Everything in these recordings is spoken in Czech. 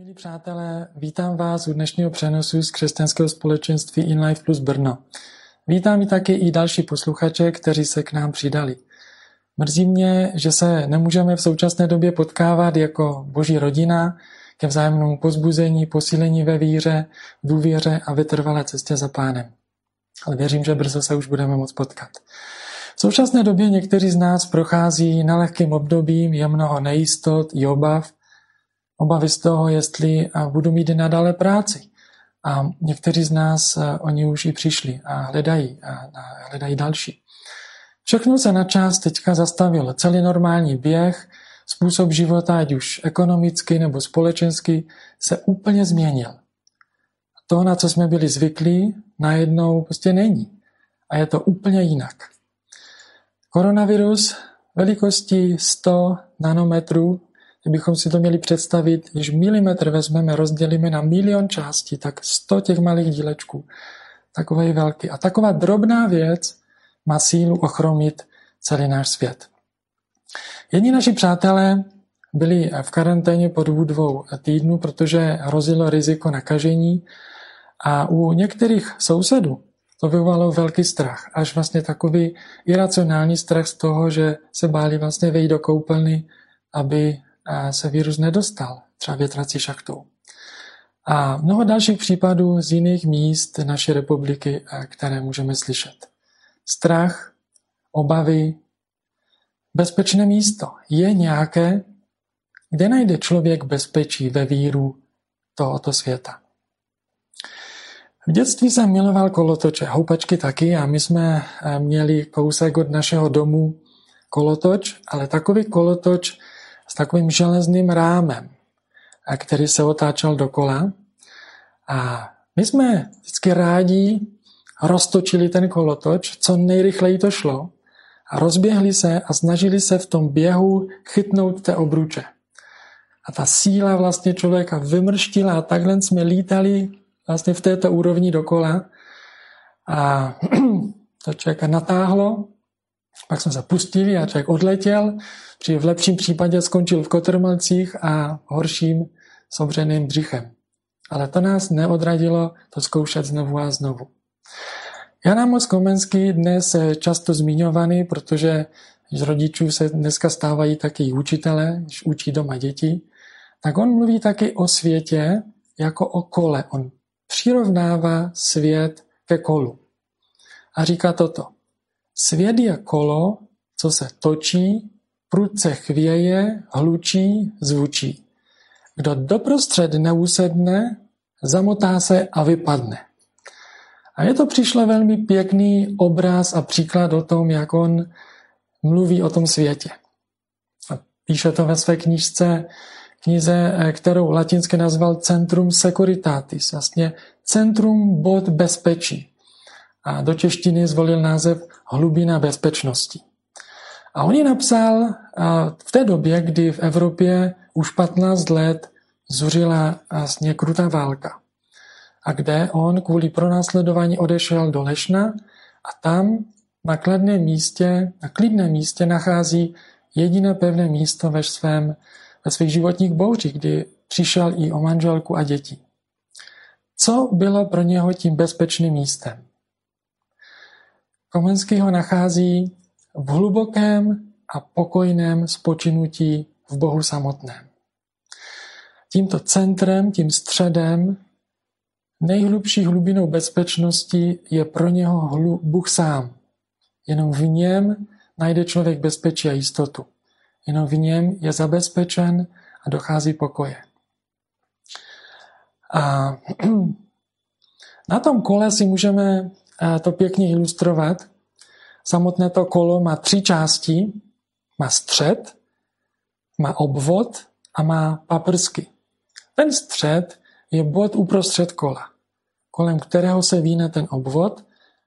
Milí přátelé, vítám vás u dnešního přenosu z křesťanského společenství In Life Plus Brno. Vítám i taky i další posluchače, kteří se k nám přidali. Mrzí mě, že se nemůžeme v současné době potkávat jako boží rodina ke vzájemnému pozbuzení, posílení ve víře, důvěře a vytrvalé cestě za pánem. Ale věřím, že brzo se už budeme moct potkat. V současné době někteří z nás prochází na lehkým obdobím, je mnoho nejistot i obav, obavy z toho, jestli budu mít i nadále práci. A někteří z nás, oni už i přišli a hledají, a hledají další. Všechno se na čas teďka zastavilo. Celý normální běh, způsob života, ať už ekonomicky nebo společensky, se úplně změnil. To, na co jsme byli zvyklí, najednou prostě není. A je to úplně jinak. Koronavirus velikosti 100 nanometrů Kdybychom si to měli představit, když milimetr vezmeme, rozdělíme na milion částí, tak 100 těch malých dílečků. Takové velký. A taková drobná věc má sílu ochromit celý náš svět. Jedni naši přátelé byli v karanténě po dobu dvou týdnů, protože hrozilo riziko nakažení a u některých sousedů to vyvolalo velký strach, až vlastně takový iracionální strach z toho, že se báli vlastně vejít do koupelny, aby se virus nedostal, třeba větrací šachtou. A mnoho dalších případů z jiných míst naší republiky, které můžeme slyšet. Strach, obavy, bezpečné místo je nějaké, kde najde člověk bezpečí ve víru tohoto světa. V dětství jsem miloval kolotoče, houpačky taky a my jsme eh, měli kousek od našeho domu kolotoč, ale takový kolotoč s takovým železným rámem, který se otáčel dokola. A my jsme vždycky rádi roztočili ten kolotoč, co nejrychleji to šlo a rozběhli se a snažili se v tom běhu chytnout té obruče. A ta síla vlastně člověka vymrštila a takhle jsme lítali vlastně v této úrovni dokola a to člověka natáhlo, pak jsme se pustili a člověk odletěl při v lepším případě skončil v kotrmelcích a v horším s obřeným břichem. Ale to nás neodradilo to zkoušet znovu a znovu. Jan Amos Komenský dnes je často zmiňovaný, protože z rodičů se dneska stávají taky učitele, když učí doma děti, tak on mluví taky o světě jako o kole. On přirovnává svět ke kolu. A říká toto. Svět je kolo, co se točí prudce chvěje, hlučí, zvučí. Kdo doprostřed neusedne, zamotá se a vypadne. A je to přišlo velmi pěkný obraz a příklad o tom, jak on mluví o tom světě. A píše to ve své knižce, knize, kterou latinsky nazval Centrum Securitatis, vlastně Centrum bod bezpečí. A do češtiny zvolil název Hlubina bezpečnosti. A on ji napsal v té době, kdy v Evropě už 15 let zuřila vlastně krutá válka. A kde on kvůli pronásledování odešel do Lešna a tam na kladném místě, na klidném místě nachází jediné pevné místo ve, svém, ve svých životních bouřích, kdy přišel i o manželku a děti. Co bylo pro něho tím bezpečným místem? Komenský ho nachází v hlubokém a pokojném spočinutí v Bohu samotném. Tímto centrem, tím středem, nejhlubší hlubinou bezpečnosti je pro něho Bůh sám. Jenom v něm najde člověk bezpečí a jistotu. Jenom v něm je zabezpečen a dochází pokoje. A na tom kole si můžeme eh, to pěkně ilustrovat, Samotné to kolo má tři části. Má střed, má obvod a má paprsky. Ten střed je bod uprostřed kola, kolem kterého se víne ten obvod.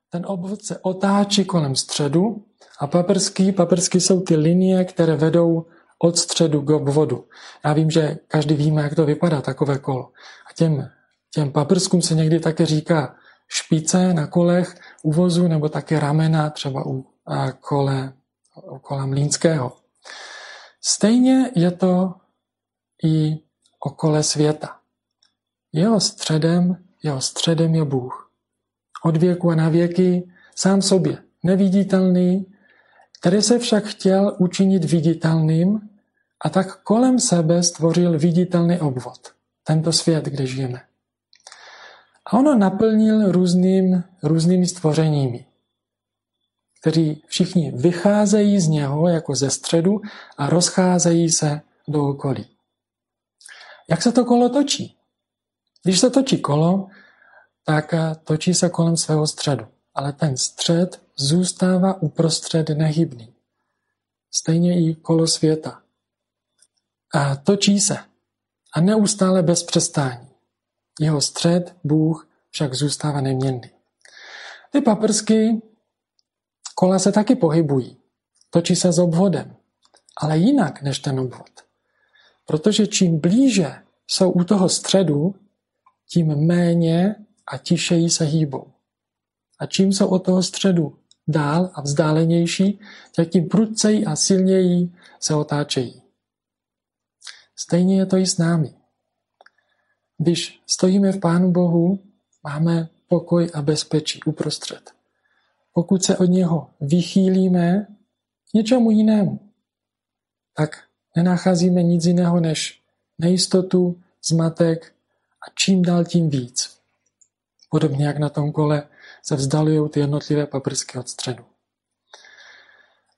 Ten obvod se otáčí kolem středu a paprsky, paprsky jsou ty linie, které vedou od středu k obvodu. Já vím, že každý víme, jak to vypadá, takové kolo. A těm, těm paprskům se někdy také říká špice na kolech uvozu nebo také ramena třeba u kole, u kola Mlínského. Stejně je to i o kole světa. Jeho středem, jeho středem je Bůh. Od věku a na věky sám sobě neviditelný, který se však chtěl učinit viditelným a tak kolem sebe stvořil viditelný obvod, tento svět, kde žijeme. A ono naplnil různým, různými stvořeními, kteří všichni vycházejí z něho jako ze středu a rozcházejí se do okolí. Jak se to kolo točí? Když se točí kolo, tak točí se kolem svého středu, ale ten střed zůstává uprostřed nehybný. Stejně i kolo světa. A točí se. A neustále bez přestání. Jeho střed, Bůh, však zůstává neměnný. Ty paprsky kola se taky pohybují. Točí se s obvodem. Ale jinak než ten obvod. Protože čím blíže jsou u toho středu, tím méně a tišeji se hýbou. A čím jsou od toho středu dál a vzdálenější, tak tím prudceji a silněji se otáčejí. Stejně je to i s námi. Když stojíme v Pánu Bohu, máme pokoj a bezpečí uprostřed. Pokud se od něho vychýlíme k něčemu jinému, tak nenacházíme nic jiného než nejistotu, zmatek a čím dál tím víc. Podobně jak na tom kole se vzdalují ty jednotlivé paprsky od středu.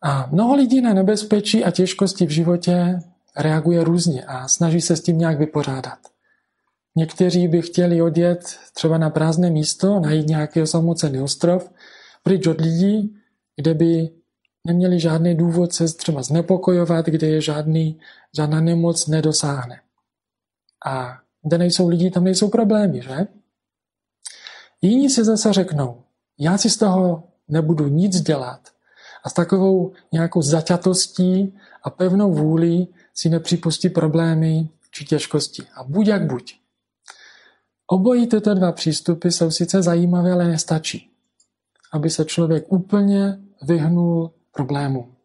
A mnoho lidí na nebezpečí a těžkosti v životě reaguje různě a snaží se s tím nějak vypořádat. Někteří by chtěli odjet třeba na prázdné místo, najít nějaký osamocený ostrov, pryč od lidí, kde by neměli žádný důvod se třeba znepokojovat, kde je žádný, žádná nemoc nedosáhne. A kde nejsou lidi, tam nejsou problémy, že? Jiní si zase řeknou, já si z toho nebudu nic dělat a s takovou nějakou zaťatostí a pevnou vůli si nepřipustí problémy či těžkosti. A buď jak buď. Obojí tyto dva přístupy jsou sice zajímavé, ale nestačí, aby se člověk úplně vyhnul problému.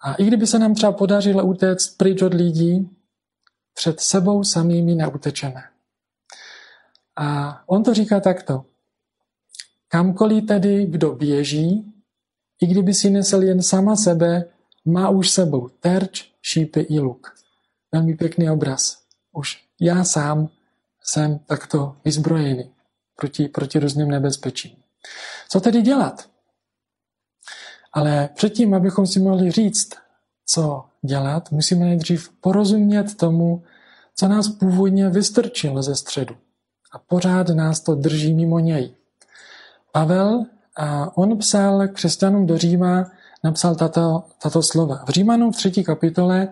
A i kdyby se nám třeba podařilo utéct pryč od lidí, před sebou samými neutečeme. A on to říká takto. Kamkoliv tedy kdo běží, i kdyby si nesl jen sama sebe, má už sebou terč, šípy i luk. Velmi pěkný obraz. Už já sám jsem takto vyzbrojený proti, proti různým nebezpečím. Co tedy dělat? Ale předtím, abychom si mohli říct, co dělat, musíme nejdřív porozumět tomu, co nás původně vystrčilo ze středu. A pořád nás to drží mimo něj. Pavel, a on psal křesťanům do Říma, napsal tato, tato slova. V Římanům v třetí kapitole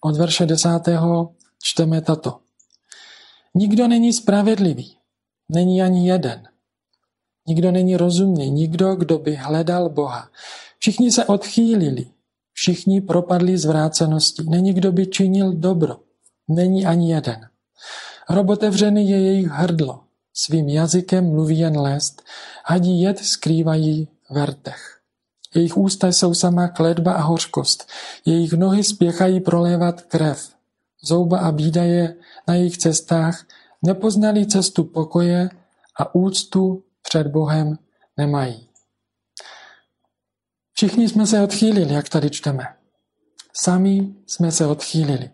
od verše desátého čteme tato. Nikdo není spravedlivý, není ani jeden. Nikdo není rozumný, nikdo, kdo by hledal Boha. Všichni se odchýlili, všichni propadli zvrácenosti. Není kdo by činil dobro, není ani jeden. Hrob otevřený je jejich hrdlo, svým jazykem mluví jen lest, hadí jed skrývají v rtech. Jejich ústa jsou sama kledba a hořkost, jejich nohy spěchají prolévat krev. Zouba a bída je na jejich cestách, nepoznali cestu pokoje a úctu před Bohem nemají. Všichni jsme se odchýlili, jak tady čteme. Sami jsme se odchýlili.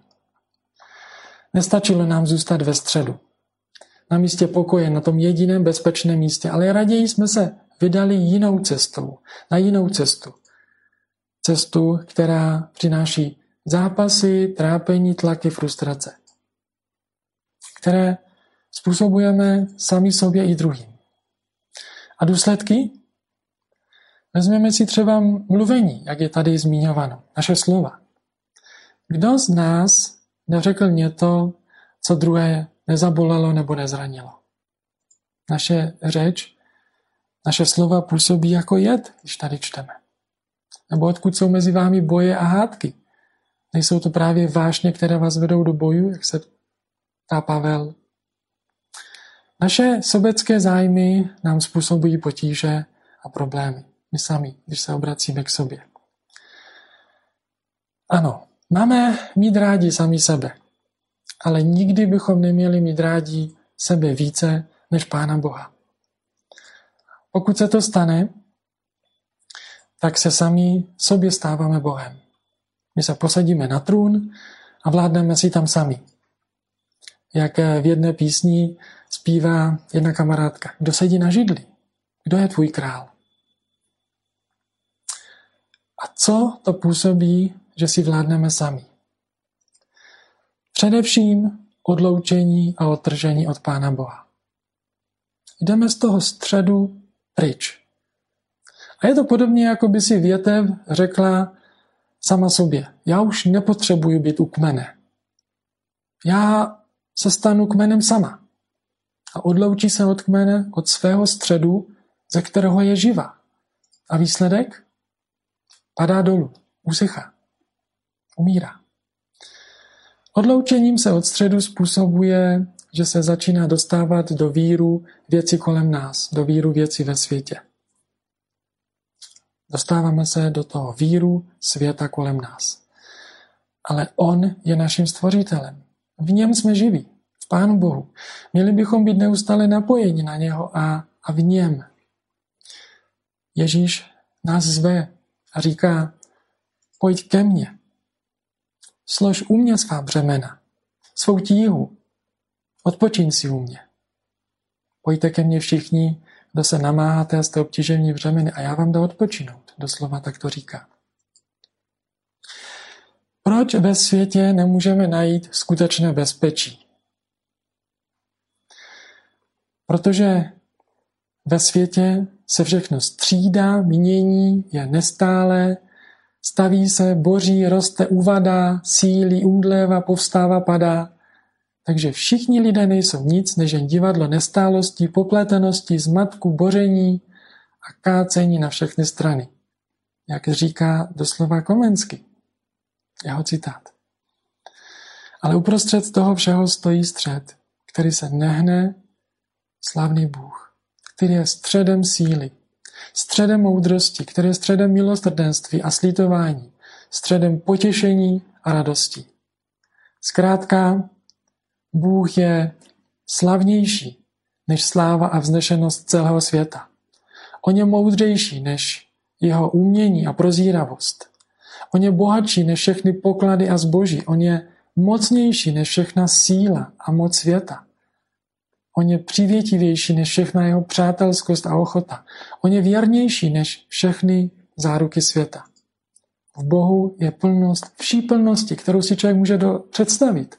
Nestačilo nám zůstat ve středu. Na místě pokoje, na tom jediném bezpečném místě, ale raději jsme se vydali jinou cestou, na jinou cestu. Cestu, která přináší zápasy, trápení, tlaky, frustrace, které způsobujeme sami sobě i druhým. A důsledky? Vezmeme si třeba mluvení, jak je tady zmiňováno, naše slova. Kdo z nás neřekl něco, co druhé nezabolelo nebo nezranilo? Naše řeč, naše slova působí jako jed, když tady čteme. Nebo odkud jsou mezi vámi boje a hádky? Nejsou to právě vášně, které vás vedou do boju, jak se ptá Pavel naše sobecké zájmy nám způsobují potíže a problémy. My sami, když se obracíme k sobě. Ano, máme mít rádi sami sebe, ale nikdy bychom neměli mít rádi sebe více než Pána Boha. Pokud se to stane, tak se sami sobě stáváme Bohem. My se posadíme na trůn a vládneme si tam sami. Jak v jedné písni zpívá jedna kamarádka. Kdo sedí na židli? Kdo je tvůj král? A co to působí, že si vládneme sami? Především odloučení a odtržení od Pána Boha. Jdeme z toho středu pryč. A je to podobně, jako by si větev řekla sama sobě, já už nepotřebuji být u kmene. Já se stanu kmenem sama. A odloučí se od kmene, od svého středu, ze kterého je živa. A výsledek? Padá dolů, usychá, umírá. Odloučením se od středu způsobuje, že se začíná dostávat do víru věci kolem nás, do víru věci ve světě. Dostáváme se do toho víru světa kolem nás. Ale On je naším stvořitelem. V něm jsme živí, v Pánu Bohu. Měli bychom být neustále napojeni na něho a, a v něm. Ježíš nás zve a říká, pojď ke mně. Slož u mě svá břemena, svou tíhu. Odpočiň si u mě. Pojďte ke mně všichni, kdo se namáháte a jste obtížení břemeny a já vám dám odpočinout. Doslova tak to říká. Proč ve světě nemůžeme najít skutečné bezpečí? Protože ve světě se všechno střídá, mění, je nestále, staví se, boří, roste, uvadá, sílí, umdléva, povstává, padá. Takže všichni lidé nejsou nic než jen divadlo nestálosti, popletenosti, zmatku, boření a kácení na všechny strany. Jak říká doslova Komensky. Jeho citát. Ale uprostřed toho všeho stojí střed, který se nehne, slavný Bůh, který je středem síly, středem moudrosti, který je středem milostrdenství a slítování, středem potěšení a radosti. Zkrátka, Bůh je slavnější než sláva a vznešenost celého světa. On je moudřejší než jeho umění a prozíravost. On je bohatší než všechny poklady a zboží. On je mocnější než všechna síla a moc světa. On je přivětivější než všechna jeho přátelskost a ochota. On je věrnější než všechny záruky světa. V Bohu je plnost vší plnosti, kterou si člověk může do, představit.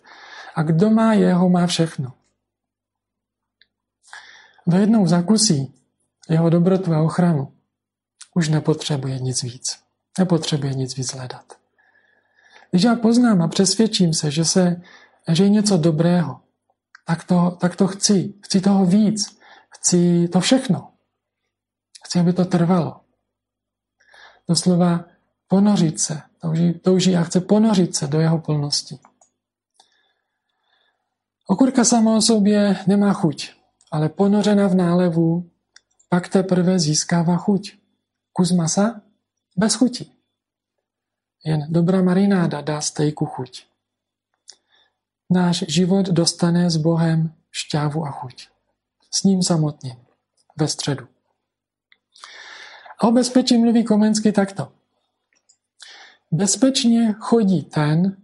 A kdo má jeho, má všechno. Ve jednou zakusí jeho dobrotu a ochranu už nepotřebuje nic víc. Nepotřebuje nic víc hledat. Když já poznám a přesvědčím se, že, se, že je něco dobrého, tak to, tak to chci. Chci toho víc. Chci to všechno. Chci, aby to trvalo. Doslova ponořit se. Touží, touží a chce ponořit se do jeho plnosti. Okurka sama o sobě nemá chuť, ale ponořena v nálevu pak teprve získává chuť. Kus masa bez chuti. Jen dobrá marináda dá stejku chuť. Náš život dostane s Bohem šťávu a chuť. S ním samotným, ve středu. A o bezpečí mluví Komensky takto. Bezpečně chodí ten,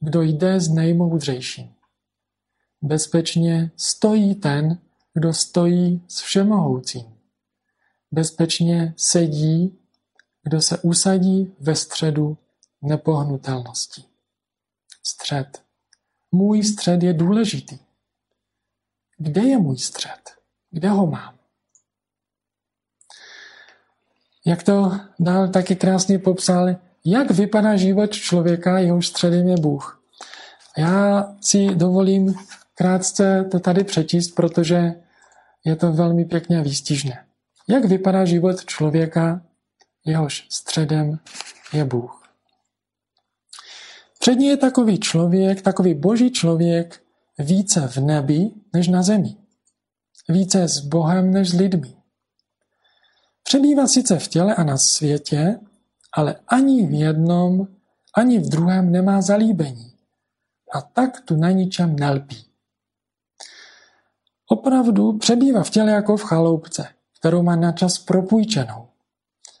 kdo jde s nejmoudřejším. Bezpečně stojí ten, kdo stojí s všemohoucím. Bezpečně sedí, kdo se usadí ve středu nepohnutelnosti. Střed. Můj střed je důležitý. Kde je můj střed? Kde ho mám? Jak to dál taky krásně popsal, jak vypadá život člověka, jehož středem je Bůh. Já si dovolím krátce to tady přečíst, protože je to velmi pěkně výstižné. Jak vypadá život člověka, jehož středem je Bůh? Předně je takový člověk, takový boží člověk, více v nebi než na zemi. Více s Bohem než s lidmi. Přebývá sice v těle a na světě, ale ani v jednom, ani v druhém nemá zalíbení. A tak tu na ničem nelpí. opravdu přebývá v těle jako v chaloupce, kterou má na čas propůjčenou,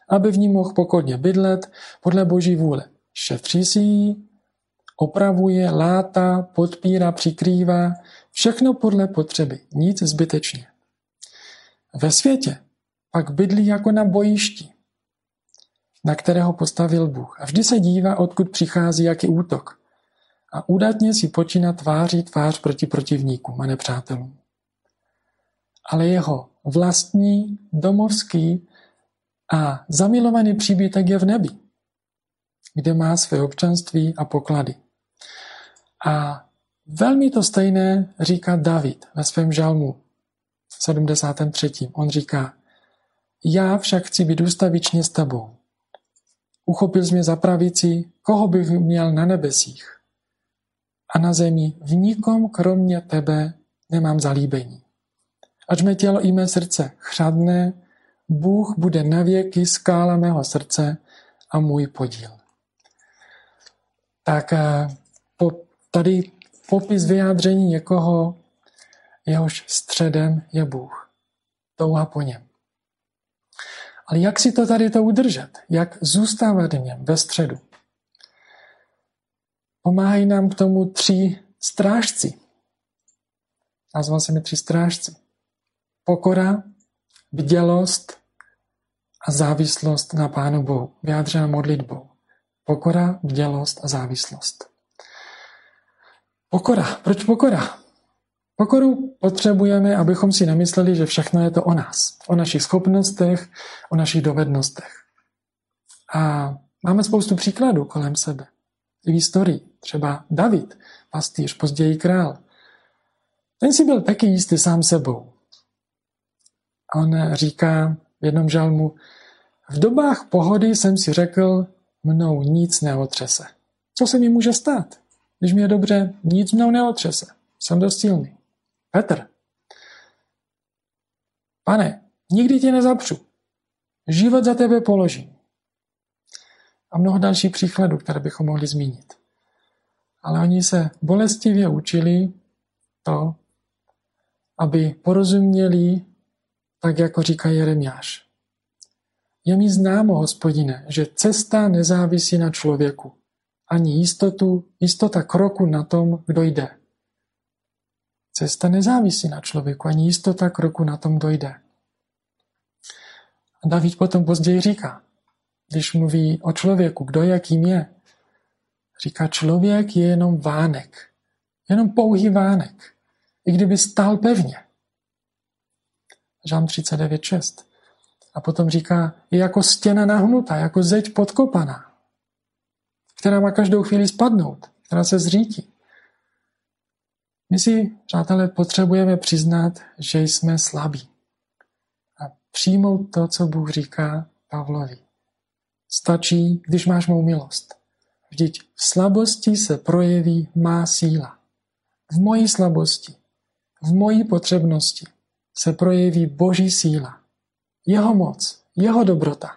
aby v ní mohl pokodně bydlet podle boží vůle. Šetří si ji, opravuje, látá, podpírá, přikrývá, všechno podle potřeby, nic zbytečně. Ve světě pak bydlí jako na bojišti, na kterého postavil Bůh. A vždy se dívá, odkud přichází jaký útok. A údatně si počíná tváří tvář proti protivníkům a nepřátelům. Ale jeho vlastní, domovský a zamilovaný příbytek je v nebi, kde má své občanství a poklady. A velmi to stejné říká David ve svém žalmu 73. On říká, já však chci být ustavičně s tebou. Uchopil jsi mě za pravici, koho bych měl na nebesích. A na zemi v nikom kromě tebe nemám zalíbení. Ať mé tělo i mé srdce chřadné, Bůh bude navěky skála mého srdce a můj podíl. Tak eh, po, tady popis vyjádření někoho, jehož středem je Bůh. Touha po něm. Ale jak si to tady to udržet? Jak zůstávat v něm ve středu? Pomáhají nám k tomu tři strážci. Nazval se mi tři strážci. Pokora, bdělost a závislost na Pánu Bohu, vyjádřená modlitbou. Pokora, bdělost a závislost. Pokora. Proč pokora? Pokoru potřebujeme, abychom si nemysleli, že všechno je to o nás, o našich schopnostech, o našich dovednostech. A máme spoustu příkladů kolem sebe. I v historii. Třeba David, pastýř, později král. Ten si byl taky jistý sám sebou. A on říká v jednom žalmu, v dobách pohody jsem si řekl, mnou nic neotřese. Co se mi může stát? Když mi je dobře, nic mnou neotřese. Jsem dost silný. Petr. Pane, nikdy tě nezapřu. Život za tebe položím. A mnoho dalších příkladů, které bychom mohli zmínit. Ale oni se bolestivě učili to, aby porozuměli, tak jako říká Jeremiáš. Je mi známo, hospodine, že cesta nezávisí na člověku, ani jistotu, jistota kroku na tom, kdo jde. Cesta nezávisí na člověku, ani jistota kroku na tom dojde. A David potom později říká, když mluví o člověku, kdo jakým je, říká, člověk je jenom vánek, jenom pouhý vánek, i kdyby stál pevně. Žám 39.6. A potom říká, je jako stěna nahnutá, jako zeď podkopaná, která má každou chvíli spadnout, která se zřítí. My si, přátelé, potřebujeme přiznat, že jsme slabí. A přijmout to, co Bůh říká Pavlovi. Stačí, když máš mou milost. Vždyť v slabosti se projeví má síla. V mojí slabosti, v mojí potřebnosti se projeví Boží síla. Jeho moc, jeho dobrota.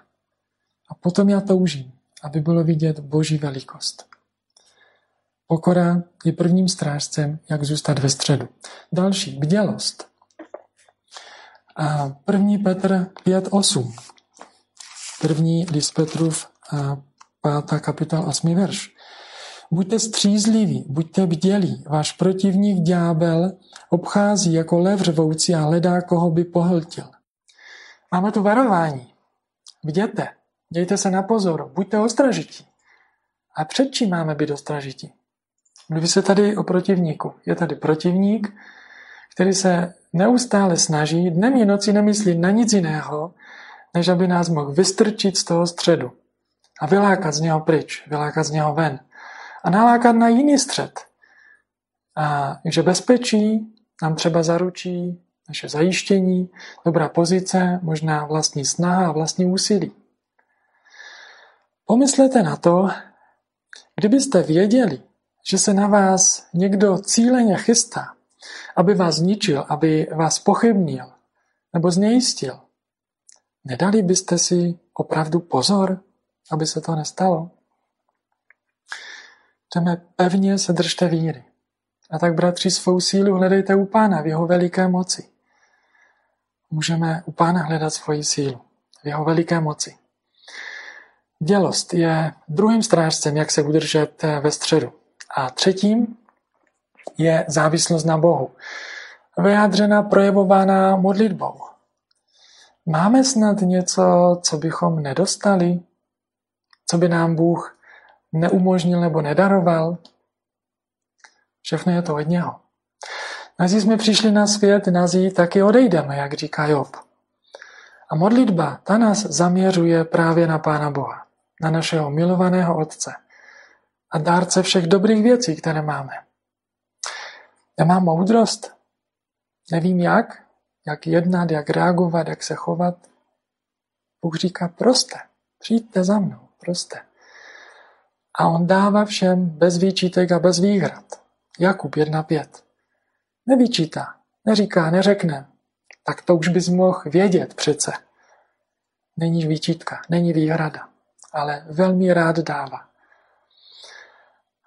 A potom já toužím, aby bylo vidět Boží velikost. Pokora je prvním strážcem, jak zůstat ve středu. Další, bdělost. A první Petr 5.8. První list Petrův, pátá kapitola 8. verš. Buďte střízliví, buďte bdělí. Váš protivník ďábel obchází jako lev řvoucí a hledá, koho by pohltil. Máme tu varování. Bděte, dějte se na pozor, buďte ostražití. A před čím máme být ostražití? Mluví se tady o protivníku. Je tady protivník, který se neustále snaží, dnem i noci nemyslí na nic jiného, než aby nás mohl vystrčit z toho středu a vylákat z něho pryč, vylákat z něho ven a nalákat na jiný střed. A že bezpečí nám třeba zaručí naše zajištění, dobrá pozice, možná vlastní snaha a vlastní úsilí. Pomyslete na to, kdybyste věděli, že se na vás někdo cíleně chystá, aby vás zničil, aby vás pochybnil nebo znejistil. Nedali byste si opravdu pozor, aby se to nestalo? Chceme pevně se držte víry. A tak, bratři, svou sílu hledejte u Pána v jeho veliké moci. Můžeme u Pána hledat svoji sílu v jeho veliké moci. Dělost je druhým strážcem, jak se udržet ve středu. A třetím je závislost na Bohu. Vyjádřena, projevovaná modlitbou. Máme snad něco, co bychom nedostali? Co by nám Bůh neumožnil nebo nedaroval? Všechno je to od něho. Nazí jsme přišli na svět, nazí taky odejdeme, jak říká Job. A modlitba, ta nás zaměřuje právě na Pána Boha, na našeho milovaného Otce a dárce všech dobrých věcí, které máme. Já mám moudrost, nevím jak, jak jednat, jak reagovat, jak se chovat. Bůh říká, proste, přijďte za mnou, proste. A on dává všem bez výčitek a bez výhrad. Jakub 1.5. Nevyčítá, neříká, neřekne. Tak to už bys mohl vědět přece. Není výčitka, není výhrada, ale velmi rád dává.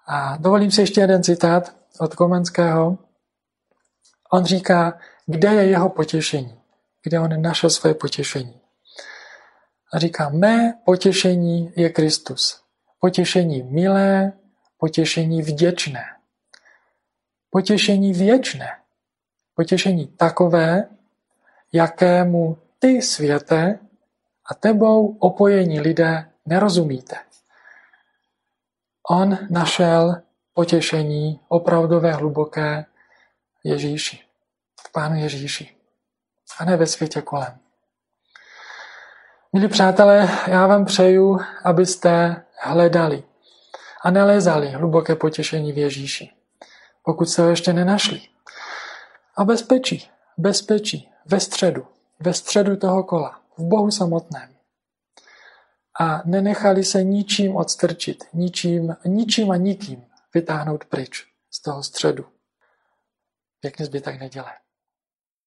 A dovolím si ještě jeden citát od Komenského. On říká, kde je jeho potěšení, kde on našel své potěšení. A říká, mé potěšení je Kristus. Potěšení milé, potěšení vděčné. Potěšení věčné. Potěšení takové, jakému ty světe a tebou opojení lidé nerozumíte. On našel potěšení opravdové, hluboké Ježíši, v Pánu Ježíši a ne ve světě kolem. Milí přátelé, já vám přeju, abyste hledali a nalezali hluboké potěšení v Ježíši, pokud se ho ještě nenašli. A bezpečí, bezpečí, ve středu, ve středu toho kola, v Bohu samotném. A nenechali se ničím odstrčit, ničím, ničím a nikým vytáhnout pryč z toho středu. Pěkný zbytek neděle.